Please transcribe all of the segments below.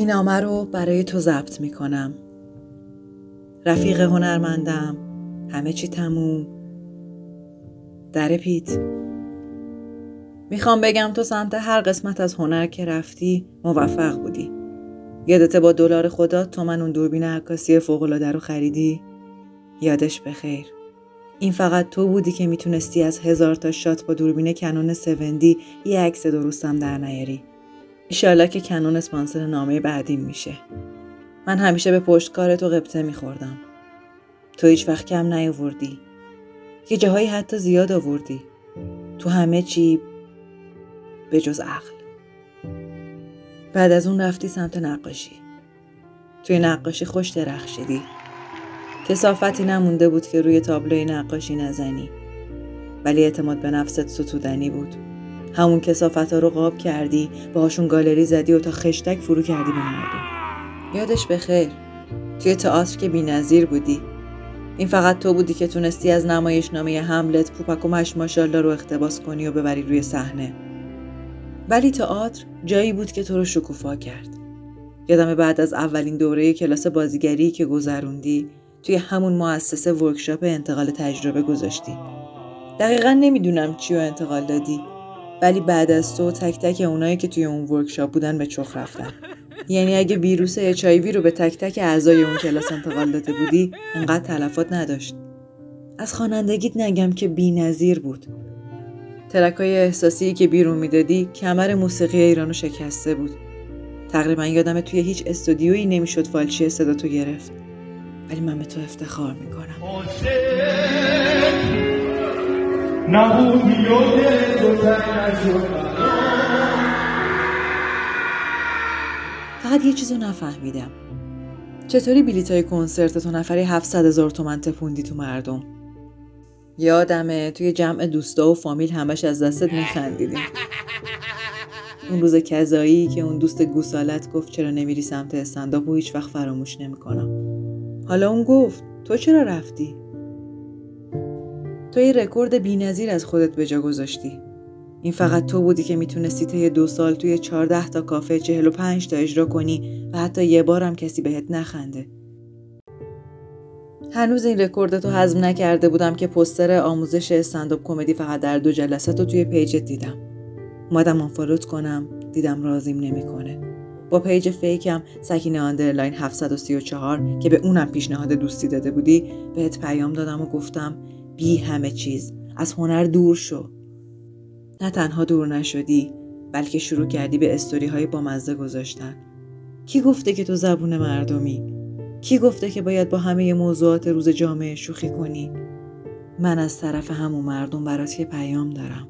این نامه رو برای تو ضبط می‌کنم. رفیق هنرمندم همه چی تموم. در پیت. می‌خوام بگم تو سمت هر قسمت از هنر که رفتی موفق بودی. یادت با دلار خدا تو من اون دوربین عکاسی فوقالعاده رو خریدی؟ یادش بخیر. این فقط تو بودی که می‌تونستی از هزار تا شات با دوربین کنون سوندی یه عکس درستم در نیاری. ایشالا که کنون اسپانسر نامه بعدیم میشه. من همیشه به پشتکار تو قبطه میخوردم. تو هیچ وقت کم نیاوردی. یه جاهایی حتی زیاد آوردی. تو همه چی به جز عقل. بعد از اون رفتی سمت نقاشی. توی نقاشی خوش درخشیدی. کسافتی نمونده بود که روی تابلوی نقاشی نزنی. ولی اعتماد به نفست ستودنی بود. همون کسافت ها رو قاب کردی باهاشون گالری زدی و تا خشتک فرو کردی به مردم. یادش بخیر توی تئاتر که بینظیر بودی. این فقط تو بودی که تونستی از نمایش نامه هملت پوپک و مش ماشالله رو اختباس کنی و ببری روی صحنه. ولی تئاتر جایی بود که تو رو شکوفا کرد. یادم بعد از اولین دوره کلاس بازیگری که گذروندی توی همون مؤسسه ورکشاپ انتقال تجربه گذاشتی. دقیقا نمی‌دونم چی رو انتقال دادی. ولی بعد از تو تک تک اونایی که توی اون ورکشاپ بودن به چخ رفتن. یعنی اگه ویروس اچ رو به تک تک اعضای اون کلاس انتقال داده بودی انقدر تلفات نداشت. از خوانندگیت نگم که نظیر بود. ترکای احساسی که بیرون می‌دادی کمر موسیقی ایرانو شکسته بود. تقریبا یادم توی هیچ استودیویی نمی‌شد فالچی صدا تو گرفت. ولی من به تو افتخار می‌کنم. فقط یه چیزو نفهمیدم. چطوری بلیت های کنسرت تو نفری 700 هزار تومن تپوندی تو مردم؟ یادمه توی جمع دوستا و فامیل همش از دستت میخندیدیم. اون روز کذایی که اون دوست گوسالت گفت چرا نمیری سمت استنداپ و هیچ وقت فراموش نمی‌کنم. حالا اون گفت تو چرا رفتی؟ تو یه رکورد بینظیر از خودت به جا گذاشتی. این فقط تو بودی که می‌تونستی طی دو سال توی چهارده تا کافه چهل و پنج تا اجرا کنی و حتی یه بارم کسی بهت نخنده. هنوز این رکورد تو هضم نکرده بودم که پوستر آموزش stand-up comedy فقط در دو جلسه تو توی page ت دیدم. اومدم unfollow ت کنم دیدم راضیم نمی‌کنه. با page fake م سکینه underline 734 که به اونم پیشنهاد دوستی داده بودی بهت پیام دادم و گفتم بی همه چیز از هنر دور شو. نه تنها دور نشدی بلکه شروع کردی به استوری های با مزه گذاشتن. کی گفته که تو زبون مردمی؟ کی گفته که باید با همه موضوعات روز جامعه شوخی کنی؟ من از طرف همون مردم برات یه پیام دارم.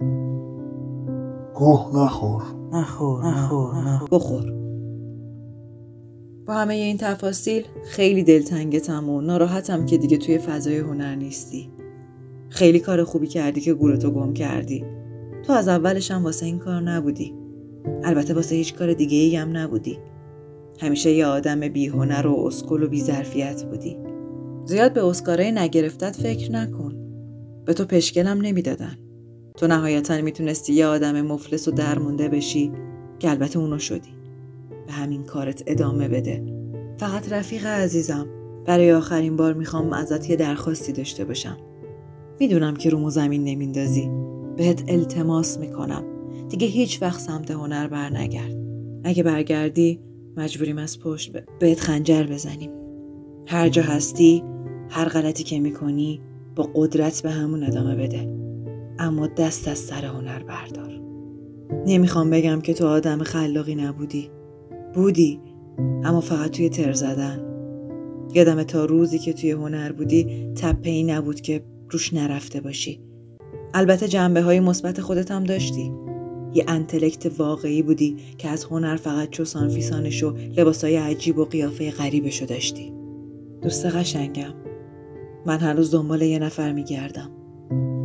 گوه نخور. نخور نخور نخور. بخور. با همه این تفاصیل خیلی دلتنگتم و ناراحتم که دیگه توی فضای هنر نیستی. خیلی کار خوبی کردی که گورتو گم کردی. تو از اولش هم واسه این کار نبودی. البته واسه هیچ کار دیگه ای هم نبودی. همیشه یه آدم بیهنر و اسکل و بیظرفیت بودی. زیاد به اسکارای نگرفتت فکر نکن. به تو پشکلم نمی‌دادن. تو نهایتا می‌تونستی یه آدم مفلس و درمونده بشی که البته اونو شدی. به همین کارت ادامه بده. فقط رفیق عزیزم. برای آخرین بار می‌خوام ازت یه درخواستی داشته باشم. می‌دونم که رومو زمین نمیندازی. بهت التماس می‌کنم. دیگه هیچ وقت سمت هنر بر نگرد اگه برگردی مجبوریم از پشت بهت خنجر بزنیم. هر جا هستی هر غلطی که می‌کنی با قدرت به همون ادامه بده. اما دست از سر هنر بردار. نمی‌خوام بگم که تو آدم خلاقی نبودی. بودی اما فقط توی تر زدن. یادم تا روزی که توی هنر بودی تپه ای نبود که روش نرفته باشی. البته جنبه های مثبت خودت هم داشتی. یه انتلکت واقعی بودی که از هنر فقط چوسان فیسانش و لباسای عجیب و قیافه غریبشو داشتی. دوست قشنگم. من هنوز دنبال یه نفر میگردم.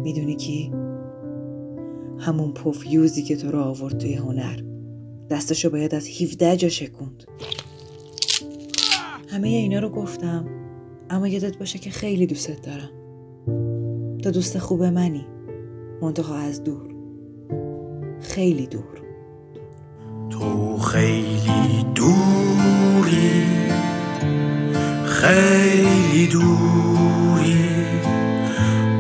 می‌دونی کی؟ همون پوفیوزی که تو رو آورد توی هنر. دستشو باید از 17 جا شکوند. همه اینا رو گفتم اما یادت باشه که خیلی دوستت دارم. تو دوست خوب منی. منتها از دور. خیلی دور. تو خیلی دوری خیلی دوری.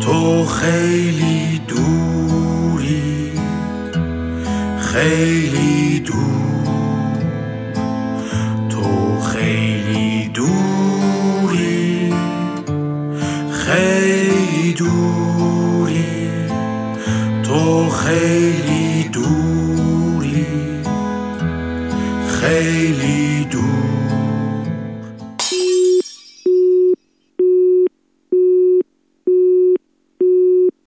تو خیلی دوری خیلی دور Hey, Lidou.